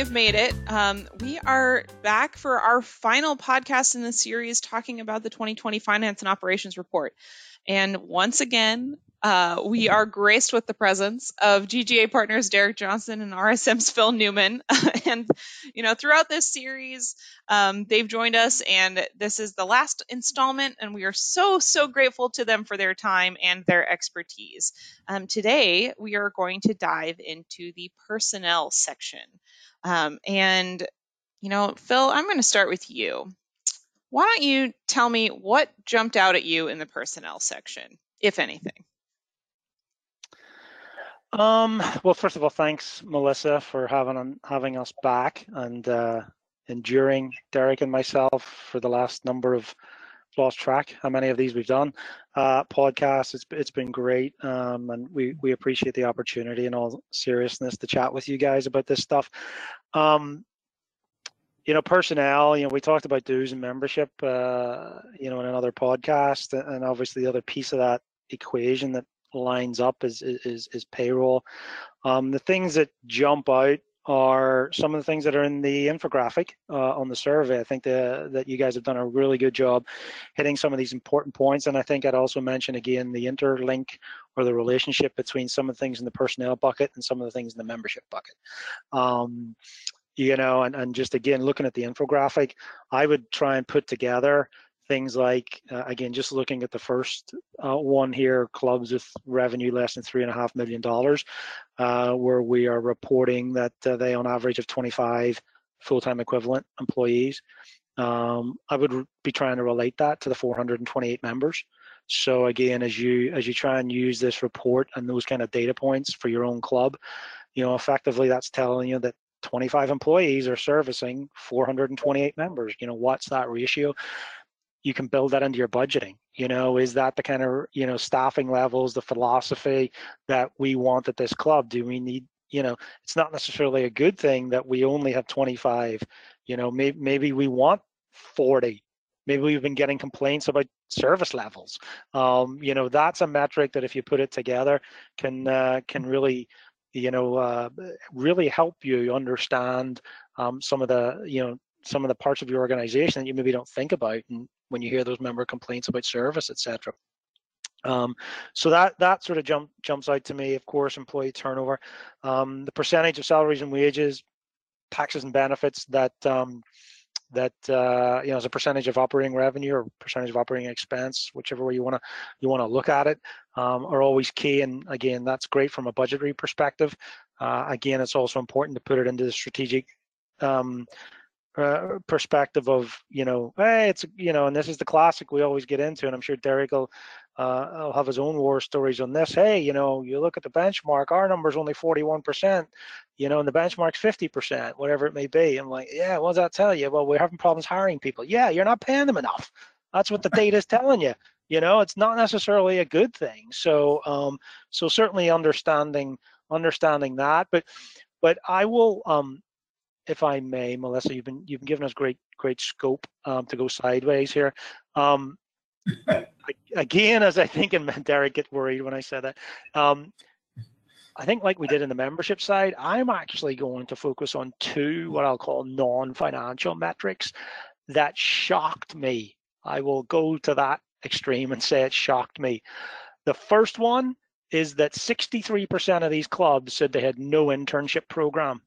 have made it. Um, we are back for our final podcast in the series talking about the 2020 Finance and Operations Report. And once again, uh, we are graced with the presence of GGA partners Derek Johnson and RSM's Phil Newman. and, you know, throughout this series, um, they've joined us, and this is the last installment, and we are so, so grateful to them for their time and their expertise. Um, today, we are going to dive into the personnel section. Um, and, you know, Phil, I'm going to start with you. Why don't you tell me what jumped out at you in the personnel section, if anything? Um, well, first of all, thanks, Melissa, for having having us back and uh, enduring Derek and myself for the last number of lost track how many of these we've done uh, podcasts. It's it's been great, um, and we we appreciate the opportunity in all seriousness to chat with you guys about this stuff. Um, you know, personnel. You know, we talked about dues and membership. Uh, you know, in another podcast, and obviously the other piece of that equation that lines up is is, is payroll. Um, the things that jump out are some of the things that are in the infographic uh, on the survey. I think the, that you guys have done a really good job hitting some of these important points. And I think I'd also mention again the interlink or the relationship between some of the things in the personnel bucket and some of the things in the membership bucket. Um, you know, and, and just again, looking at the infographic, I would try and put together things like uh, again just looking at the first uh, one here clubs with revenue less than three and a half million dollars uh, where we are reporting that uh, they on average have 25 full-time equivalent employees. Um, i would be trying to relate that to the 428 members. So again as you as you try and use this report and those kind of data points for your own club you know effectively that's telling you that 25 employees are servicing 428 members. You know what's that ratio you can build that into your budgeting you know? Is that the kind of you know staffing levels the philosophy that we want at this club? Do we need you know it's not necessarily a good thing that we only have 25 you know maybe maybe we want 40 maybe we've been getting complaints about service levels. Um, you know that's a metric that if you put it together can uh, can really you know uh, really help you understand um, some of the you know some of the parts of your organization that you maybe don't think about and when you hear those member complaints about service, etc. Um, so that that sort of jump jumps out to me. Of course, employee turnover, um, the percentage of salaries and wages, taxes and benefits that um, that uh, you know as a percentage of operating revenue or percentage of operating expense, whichever way you want to you want to look at it, um, are always key. And again, that's great from a budgetary perspective. Uh, again, it's also important to put it into the strategic um, uh, perspective of you know hey it's you know and this is the classic we always get into and i'm sure derek will uh, will have his own war stories on this. Hey you know you look at the benchmark our number's only 41% you know and the benchmark's 50% whatever it may be. I'm like yeah what does that tell you? Well we're having problems hiring people. Yeah you're not paying them enough. That's what the data is telling you you know? It's not necessarily a good thing. So um so certainly understanding understanding that. But but i will um if I may, Melissa, you've been you've been giving us great great scope um, to go sideways here. Um, again, as I think, and Derek get worried when I said that. Um, I think, like we did in the membership side, I'm actually going to focus on two what I'll call non-financial metrics that shocked me. I will go to that extreme and say it shocked me. The first one is that 63% of these clubs said they had no internship program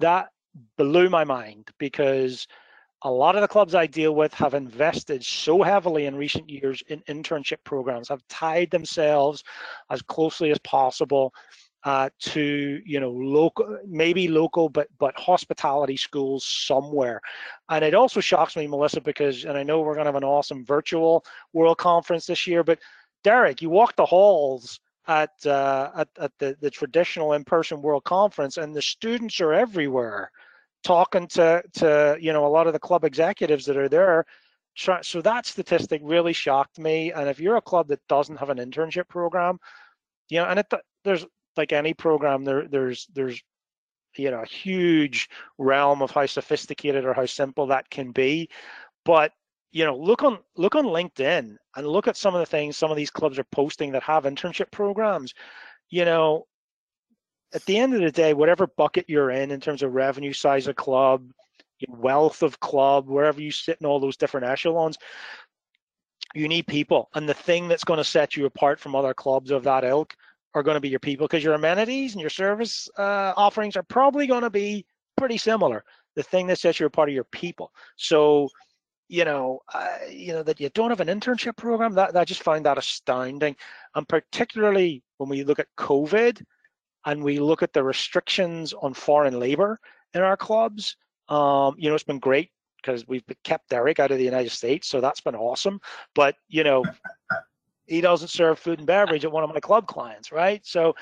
that blew my mind because a lot of the clubs I deal with have invested so heavily in recent years in internship programs, have tied themselves as closely as possible uh, to you know local, maybe local, but but hospitality schools somewhere. And it also shocks me, Melissa, because and I know we're going to have an awesome virtual World Conference this year, but Derek, you walk the halls at uh, at, at the, the traditional in-person world conference and the students are everywhere talking to to you know a lot of the club executives that are there. So that statistic really shocked me and if you're a club that doesn't have an internship program you know and it there's like any program there there's there's you know a huge realm of how sophisticated or how simple that can be but you know look on look on linkedin and look at some of the things some of these clubs are posting that have internship programs you know at the end of the day, whatever bucket you're in, in terms of revenue size of club, wealth of club, wherever you sit in all those different echelons, you need people. And the thing that's going to set you apart from other clubs of that ilk are going to be your people because your amenities and your service uh, offerings are probably going to be pretty similar. The thing that sets you apart are your people. So, you know, uh, you know that you don't have an internship program. That, that I just find that astounding, and particularly when we look at COVID and we look at the restrictions on foreign labor in our clubs. Um, you know, it's been great because we've kept Derek out of the United States, so that's been awesome. But you know, he doesn't serve food and beverage at one of my club clients, right? So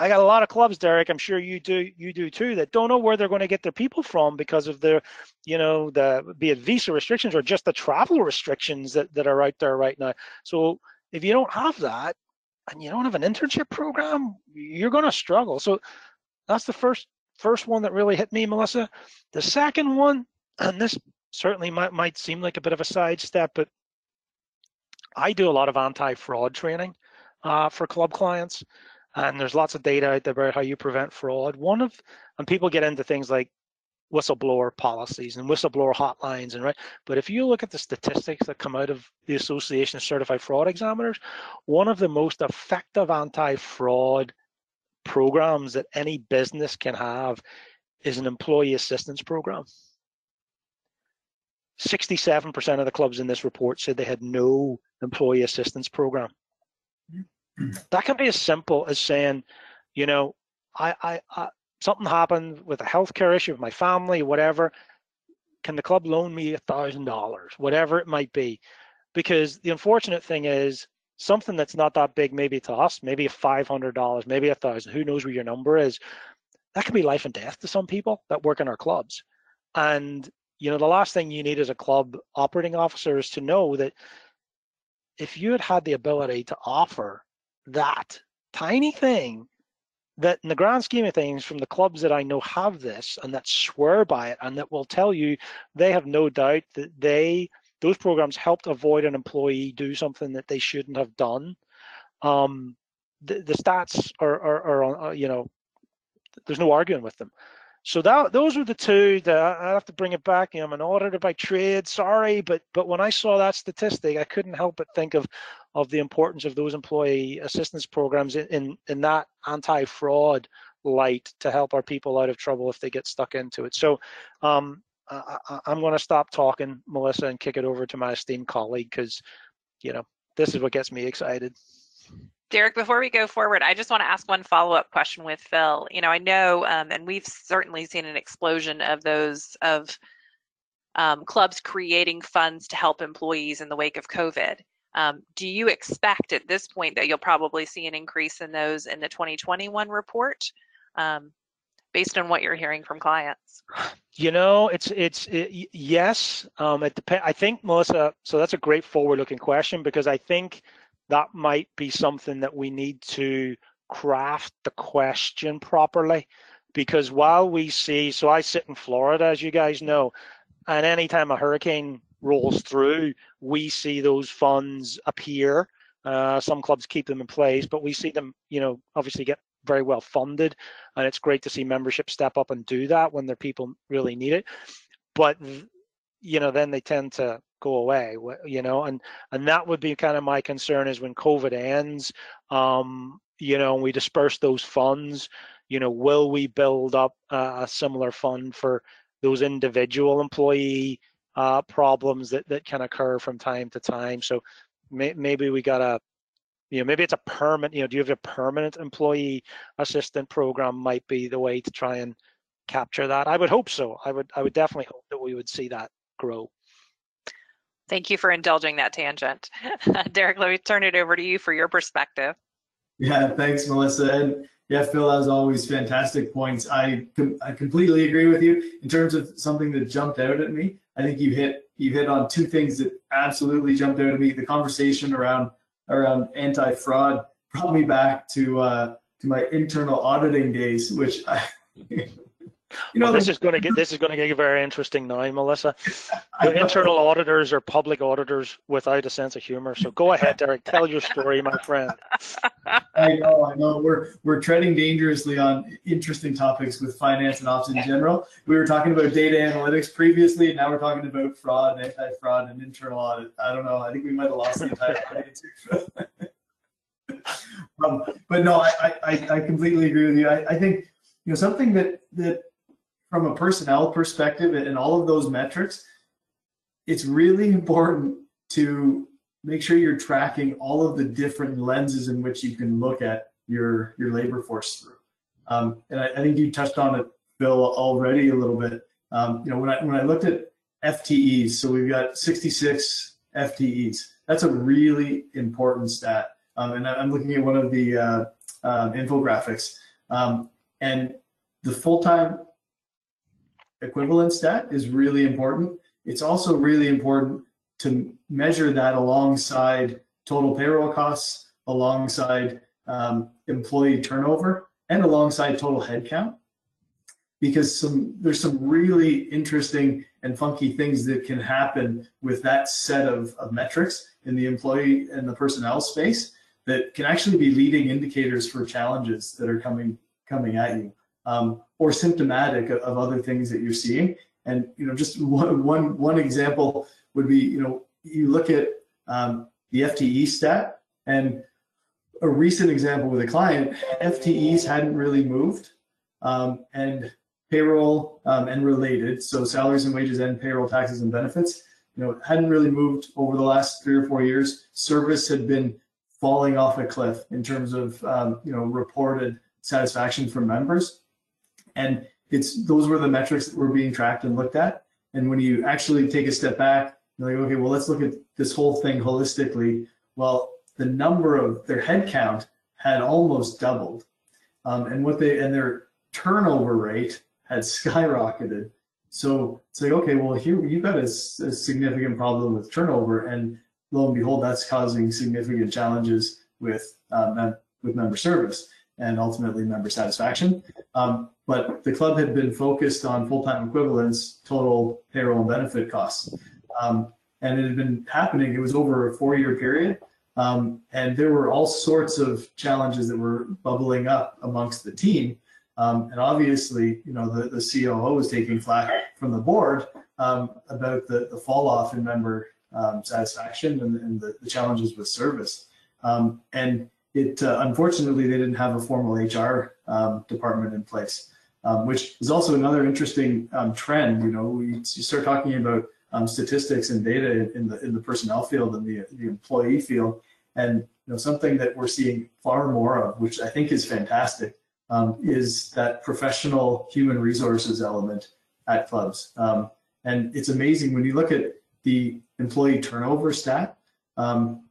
I got a lot of clubs, Derek. I'm sure you do. You do too. That don't know where they're going to get their people from because of the, you know, the be it visa restrictions or just the travel restrictions that that are out there right now. So if you don't have that, and you don't have an internship program, you're going to struggle. So that's the first first one that really hit me, Melissa. The second one, and this certainly might might seem like a bit of a sidestep, but I do a lot of anti-fraud training uh, for club clients, Uh, and there's lots of data out there about how you prevent fraud. One of and people get into things like whistleblower policies and whistleblower hotlines and right but if you look at the statistics that come out of the association of certified fraud examiners one of the most effective anti-fraud programs that any business can have is an employee assistance program 67% of the clubs in this report said they had no employee assistance program. That can be as simple as saying, you know, I, I, I something happened with a healthcare issue with my family, whatever. Can the club loan me a thousand dollars, whatever it might be? Because the unfortunate thing is something that's not that big, maybe to us, maybe a five hundred dollars, maybe a thousand. Who knows where your number is? That can be life and death to some people that work in our clubs. And you know, the last thing you need as a club operating officer is to know that if you had had the ability to offer that tiny thing that in the grand scheme of things from the clubs that i know have this and that swear by it and that will tell you they have no doubt that they those programs helped avoid an employee do something that they shouldn't have done um, the, the stats are, are, are, uh, you know there's no arguing with them so that those were the two that I have to bring it back. You know, I'm an auditor by trade. Sorry, but but when I saw that statistic, I couldn't help but think of of the importance of those employee assistance programs in in, that anti-fraud light to help our people out of trouble if they get stuck into it. So um, I, am going to stop talking, Melissa, and kick it over to my esteemed colleague because you know this is what gets me excited. Derek, before we go forward, I just want to ask one follow-up question with Phil. You know, I know, um, and we've certainly seen an explosion of those of um, clubs creating funds to help employees in the wake of COVID. Um, do you expect at this point that you'll probably see an increase in those in the 2021 report, um, based on what you're hearing from clients? You know, it's it's it, yes. Um, it depends. I think Melissa. So that's a great forward-looking question because I think that might be something that we need to craft the question properly because while we see so i sit in florida as you guys know and anytime a hurricane rolls through we see those funds appear. Uh, some clubs keep them in place but we see them you know obviously get very well funded and it's great to see membership step up and do that when their people really need it. But you know then they tend to go away you know and and that would be kind of my concern is when covid ends um you know and we disperse those funds you know will we build up a similar fund for those individual employee uh, problems that that can occur from time to time so may, maybe we got a you know maybe it's a permanent you know do you have a permanent employee assistant program might be the way to try and capture that i would hope so i would i would definitely hope that we would see that grow Thank you for indulging that tangent. Derek, let me turn it over to you for your perspective. Yeah, thanks, Melissa. And yeah, Phil, as always, fantastic points. I com- I completely agree with you in terms of something that jumped out at me. I think you hit you hit on two things that absolutely jumped out at me. The conversation around around anti-fraud brought me back to uh, to my internal auditing days, which I, you know, well, this is going to get this is going to get very interesting now, Melissa. The internal auditors are public auditors without a sense of humor. So go ahead, Derek. Tell your story, my friend. I know, I know. We're we're treading dangerously on interesting topics with finance and ops in general. We were talking about data analytics previously, and now we're talking about fraud, anti-fraud, and internal audit. I don't know. I think we might have lost the entire audience. um, but no, I, I, I completely agree with you. I, I think you know something that that from a personnel perspective and all of those metrics, it's really important to make sure you're tracking all of the different lenses in which you can look at your your labor force through. Um, and I, I, think you touched on it, Bill, already a little bit. Um, you know, when I when I looked at FTEs, so we've got 66 FTEs. That's a really important stat. Um, and I'm looking at one of the uh, uh, infographics. Um, and the full-time equivalent stat is really important. It's also really important to measure that alongside total payroll costs, alongside um, employee turnover, and alongside total headcount. Because some there's some really interesting and funky things that can happen with that set of, of metrics in the employee and the personnel space that can actually be leading indicators for challenges that are coming coming at you um, or symptomatic of, other things that you're seeing. And you know, just one one one example would be you know you look at um, the FTE stat and a recent example with a client, FTEs hadn't really moved, um, and payroll um, and related, so salaries and wages and payroll taxes and benefits, you know, hadn't really moved over the last three or four years. Service had been falling off a cliff in terms of um, you know reported satisfaction from members, and it's those were the metrics that were being tracked and looked at. And when you actually take a step back, you're like, okay, well, let's look at this whole thing holistically. Well, the number of their headcount had almost doubled, um, and what they and their turnover rate had skyrocketed. So it's like, okay, well, here you've got a, a significant problem with turnover, and lo and behold, that's causing significant challenges with um, with member service and ultimately member satisfaction. Um, but the club had been focused on full-time equivalents, total payroll and benefit costs, um, and it had been happening. It was over a four-year period, um, and there were all sorts of challenges that were bubbling up amongst the team. Um, and obviously, you know, the, the COO was taking flack from the board um, about the, the fall off in member um, satisfaction and, and the, the, challenges with service. And it uh, unfortunately they didn't have a formal HR um, department in place, um, which is also another interesting um, trend. You know, we you start talking about um, statistics and data in the in the personnel field and the the employee field, and you know something that we're seeing far more of, which I think is fantastic, is that professional human resources element at clubs. and it's amazing when you look at the employee turnover stat. Um,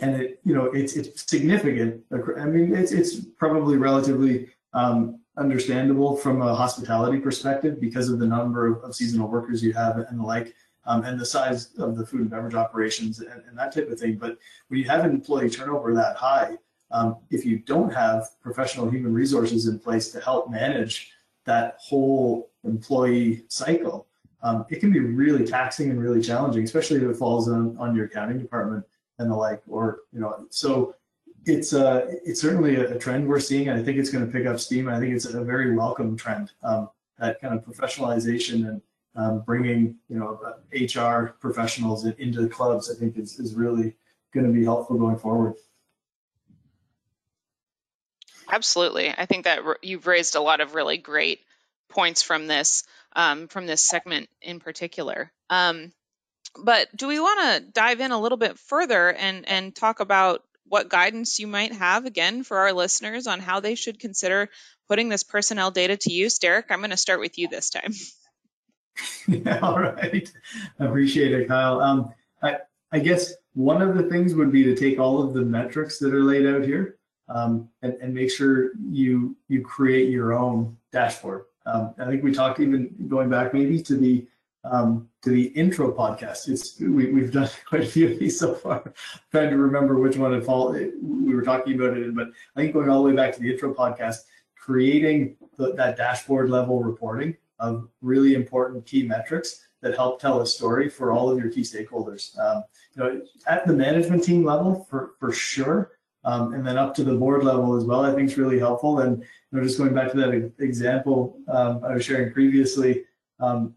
and it, you know, it's it's significant. I mean, it's it's probably relatively um, understandable from a hospitality perspective because of the number of, of seasonal workers you have and the like, um, and the size of the food and beverage operations and, and, that type of thing. But when you have an employee turnover that high, um, if you don't have professional human resources in place to help manage that whole employee cycle, um, it can be really taxing and really challenging, especially if it falls on, on your accounting department and the like. Or you know, so it's uh, it's certainly a, trend we're seeing, and I think it's going to pick up steam. I think it's a very welcome trend. Um, that kind of professionalization and um, bringing you know HR professionals into the clubs, I think is is really going to be helpful going forward. Absolutely, I think that you've raised a lot of really great points from this um, from this segment in particular. Um, but do we want to dive in a little bit further and and talk about what guidance you might have again for our listeners on how they should consider putting this personnel data to use? Derek, I'm going to start with you this time. yeah, all right. Appreciate it, Kyle. Um, I, I guess one of the things would be to take all of the metrics that are laid out here um, and, and make sure you you create your own dashboard. Um, I think we talked even going back maybe to the um, to the intro podcast. It's we, we've done quite a few of these so far. I'm trying to remember which one it fall we were talking about it but I think going all the way back to the intro podcast, creating the, that dashboard level reporting of really important key metrics that help tell a story for all of your key stakeholders. Um, you know, at the management team level, for for sure, um, and then up to the board level as well. I think is really helpful. And you know, just going back to that example um, I was sharing previously, um,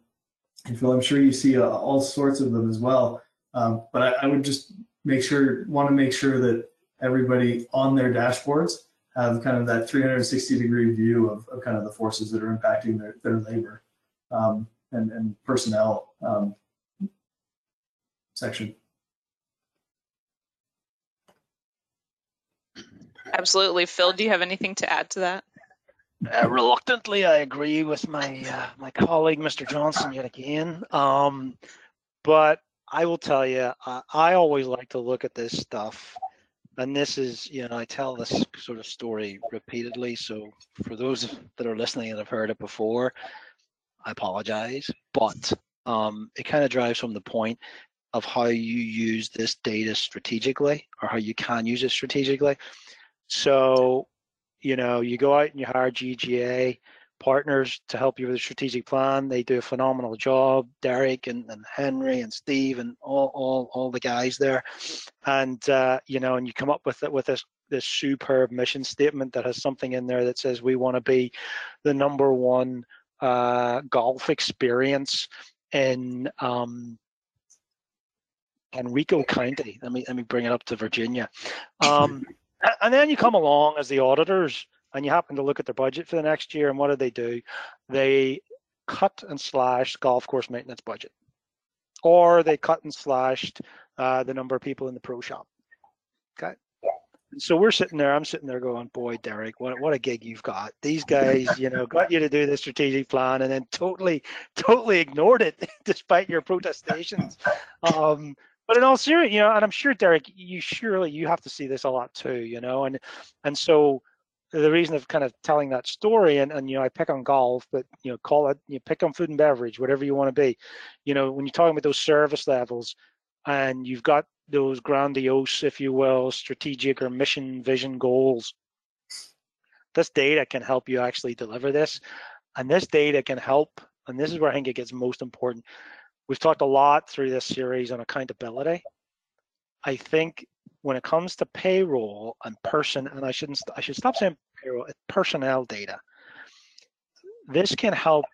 and Phil, I'm sure you see uh, all sorts of them as well. Um, but I, I, would just make sure, want to make sure that everybody on their dashboards have kind of that 360 degree view of, of kind of the forces that are impacting their, their labor um, and, and personnel um, section. Absolutely. Phil, do you have anything to add to that? Uh, reluctantly, I agree with my uh, my colleague, Mr. Johnson, yet again. Um, but I will tell you, uh, I always like to look at this stuff, and this is, you know, I tell this sort of story repeatedly. So for those that are listening and have heard it before, I apologize. But um, it kind of drives from the point of how you use this data strategically, or how you can use it strategically. So, you know, you go out and you hire GGA partners to help you with a strategic plan. They do a phenomenal job. Derek and, and Henry and Steve and all, all, all the guys there. And, uh, you know, and you come up with it with this, this superb mission statement that has something in there that says we want to be the number one uh, golf experience in um, Henrico County. Let me let me bring it up to Virginia. Um, and then you come along as the auditors and you happen to look at their budget for the next year and what do they do? They cut and slashed golf course maintenance budget. Or they cut and slashed uh, the number of people in the pro shop. Okay? So we're sitting there i'm sitting there going boy derek what, what a gig you've got. These guys you know got you to do the strategic plan and then totally totally ignored it despite your protestations. Um, but in all seriousness, you know, and I'm sure Derek, you surely you have to see this a lot too, you know, and and so the reason of kind of telling that story, and and you know, I pick on golf, but you know, call it you pick on food and beverage, whatever you want to be, you know, when you're talking about those service levels, and you've got those grandiose, if you will, strategic or mission vision goals. This data can help you actually deliver this, and this data can help, and this is where I think it gets most important We've talked a lot through this series on accountability. I think when it comes to payroll and person, and I shouldn't, I should stop saying payroll, personnel data. This can help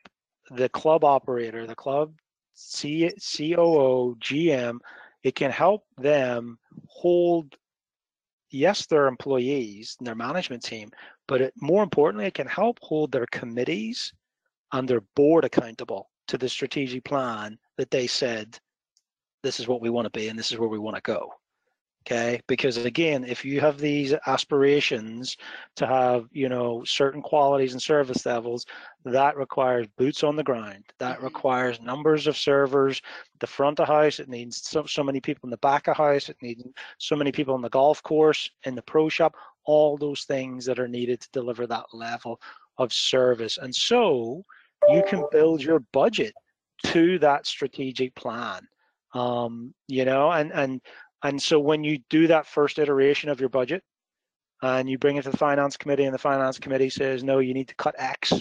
the club operator, the club C, COO, GM. It can help them hold, yes, their employees and their management team, but it, more importantly, it can help hold their committees and their board accountable to the strategic plan that they said, this is what we want to be and this is where we want to go. Okay, because again, if you have these aspirations to have, you know, certain qualities and service levels, that requires boots on the ground. That mm-hmm. requires numbers of servers. The front of house, it needs so, so many people in the back of house. It needs so many people on the golf course, in the pro shop. All those things that are needed to deliver that level of service. And so, you can build your budget to that strategic plan um, you know and and and so when you do that first iteration of your budget and you bring it to the finance committee and the finance committee says no you need to cut x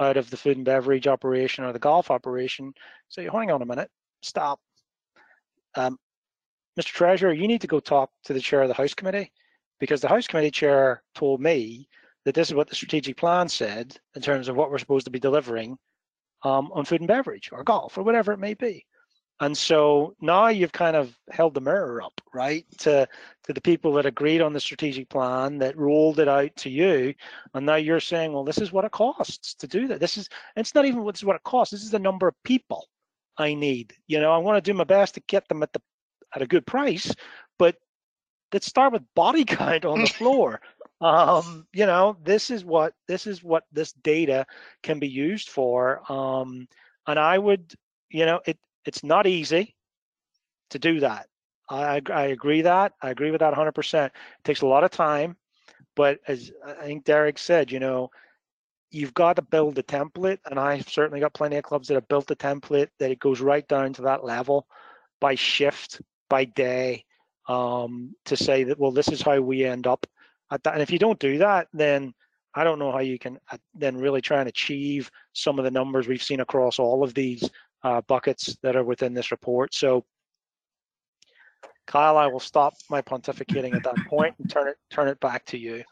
out of the food and beverage operation or the golf operation so hang on a minute. Stop. Um, mr treasurer you need to go talk to the chair of the house committee because the house committee chair told me that this is what the strategic plan said in terms of what we're supposed to be delivering um, on food and beverage or golf or whatever it may be. And so now you've kind of held the mirror up, right, to to the people that agreed on the strategic plan that rolled it out to you, and now you're saying, well, this is what it costs to do that. This is it's not even what is what it costs. This is the number of people I need. You know, I want to do my best to get them at the at a good price, but let's start with body count on the floor um, you know, this is what this is what this data can be used for. Um, and I would, you know, it it's not easy to do that. I I agree that I agree with that 100%. It takes a lot of time, but as I think Derek said, you know, you've got to build a template, and I've certainly got plenty of clubs that have built a template that it goes right down to that level by shift, by day, um, to say that well, this is how we end up that. And if you don't do that, then I don't know how you can uh, then really try and achieve some of the numbers we've seen across all of these uh, buckets that are within this report. So, Kyle, I will stop my pontificating at that point and turn it turn it back to you.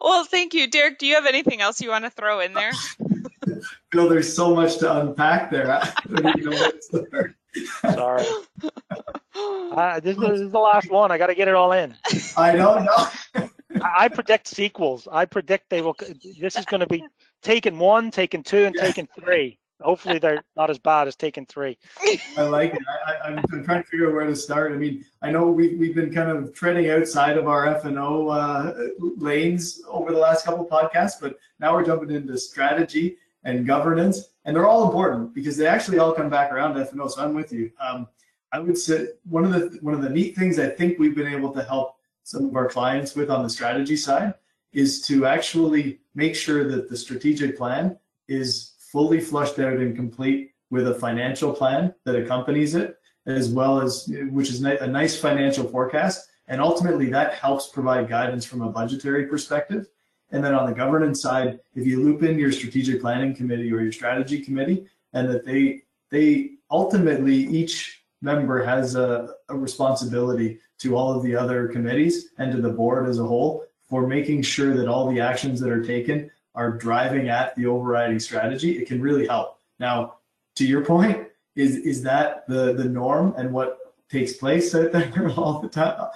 well, thank you, Derek. Do you have anything else you want to throw in there? Bill, there's so much to unpack there. Sorry. Uh, this, this, is the last one. I got to get it all in. I don't know. I predict sequels. I predict they will. This is going to be Taken one, Taken two, and yeah. Taken three. Hopefully, they're not as bad as Taken three. I like it. I, am trying to figure out where to start. I mean, I know we've we've been kind of treading outside of our F and O uh, lanes over the last couple podcasts, but now we're jumping into strategy and governance, and they're all important because they actually all come back around to F and O. So I'm with you. Um, I would say one of the one of the neat things I think we've been able to help some of our clients with on the strategy side is to actually make sure that the strategic plan is fully flushed out and complete with a financial plan that accompanies it, as well as which is a nice financial forecast. And ultimately, that helps provide guidance from a budgetary perspective. And then on the governance side, if you loop in your strategic planning committee or your strategy committee, and that they they ultimately each member has a, a responsibility to all of the other committees and to the board as a whole for making sure that all the actions that are taken are driving at the overriding strategy, it can really help. Now, to your point, is is that the the norm and what takes place out there all the time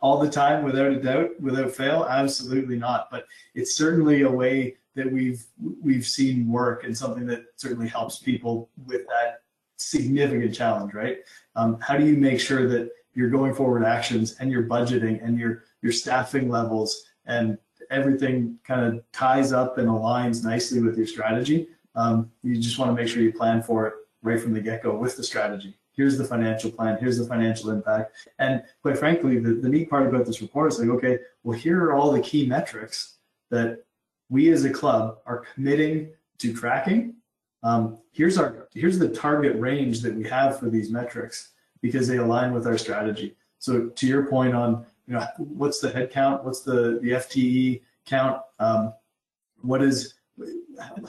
all the time without a doubt without fail? Absolutely not. But it's certainly a way that we've we've seen work and something that certainly helps people with that significant challenge right um, how do you make sure that your going forward actions and your budgeting and your your staffing levels and everything kind of ties up and aligns nicely with your strategy. Um, you just want to make sure you plan for it right from the get-go with the strategy. Here's the financial plan. Here's the financial impact. And quite frankly, the, the neat part about this report is like, okay, well, here are all the key metrics that we as a club are committing to tracking. Um, here's our here's the target range that we have for these metrics because they align with our strategy. So to your point on, you know, what's the head count? What's the, the FTE count? Um, what is,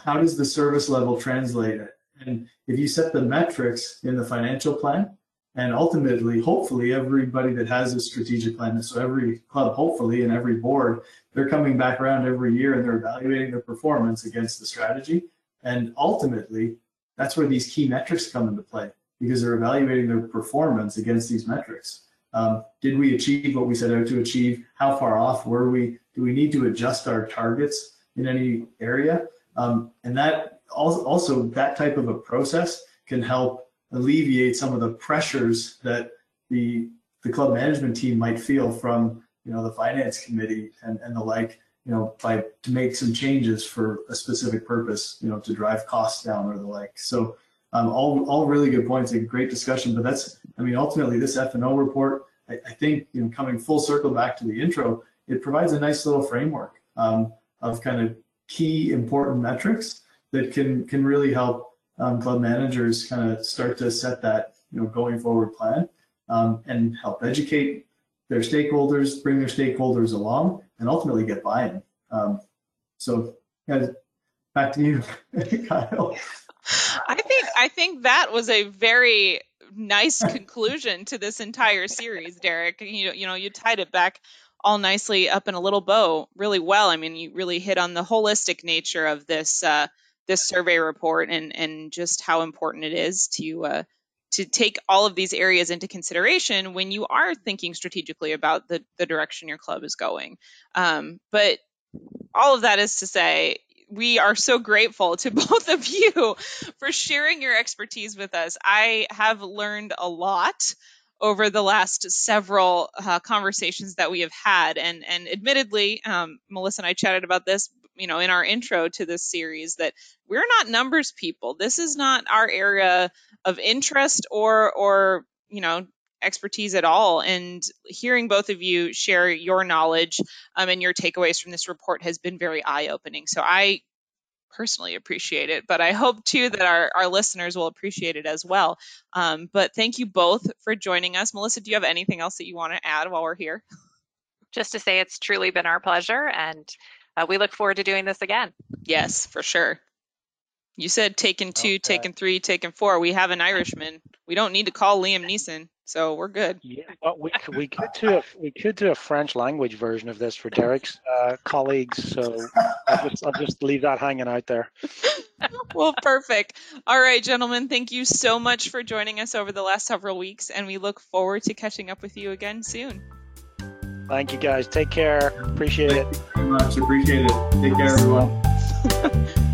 how does the service level translate it? And if you set the metrics in the financial plan, and ultimately, hopefully, everybody that has a strategic plan, so every club, hopefully, and every board, they're coming back around every year and they're evaluating their performance against the strategy. And ultimately, that's where these key metrics come into play because they're evaluating their performance against these metrics. Um, did we achieve what we set out to achieve? How far off were we? Do we need to adjust our targets in any area? Um, and that also, also that type of a process can help alleviate some of the pressures that the the club management team might feel from you know the finance committee and, and the like you know by to make some changes for a specific purpose you know to drive costs down or the like so um, all, all really good points, a great discussion. But that's, I mean, ultimately, this F and O report, I, I, think, you know, coming full circle back to the intro, it provides a nice little framework um, of kind of key important metrics that can can really help um, club managers kind of start to set that you know going forward plan um, and help educate their stakeholders, bring their stakeholders along, and ultimately get buy-in. Um, so, guys, back to you, Kyle. I think I think that was a very nice conclusion to this entire series, Derek. You you know, you tied it back all nicely up in a little bow really well. I mean, you really hit on the holistic nature of this uh, this survey report and and just how important it is to uh, to take all of these areas into consideration when you are thinking strategically about the the direction your club is going. Um, but all of that is to say, we are so grateful to both of you for sharing your expertise with us. I have learned a lot over the last several uh, conversations that we have had, and and admittedly, um, Melissa and I chatted about this, you know, in our intro to this series that we're not numbers people. This is not our area of interest or or you know expertise at all. And hearing both of you share your knowledge um, and your takeaways from this report has been very eye opening. So I personally appreciate it, but I hope too that our, our listeners will appreciate it as well. Um, but thank you both for joining us. Melissa, do you have anything else that you want to add while we're here? Just to say it's truly been our pleasure and uh, we look forward to doing this again. Yes, for sure. You said taken two, Okay. taken three, taken four. We have an Irishman. We don't need to call Liam Neeson, so we're good. Yeah, but we could, we could do a we could do a French language version of this for Derek's uh, colleagues. So I'll just I'll just leave that hanging out there. well, perfect. All right, gentlemen, thank you so much for joining us over the last several weeks, and we look forward to catching up with you again soon. Thank you guys. Take care. Appreciate it. Very much appreciate it. Take care, everyone.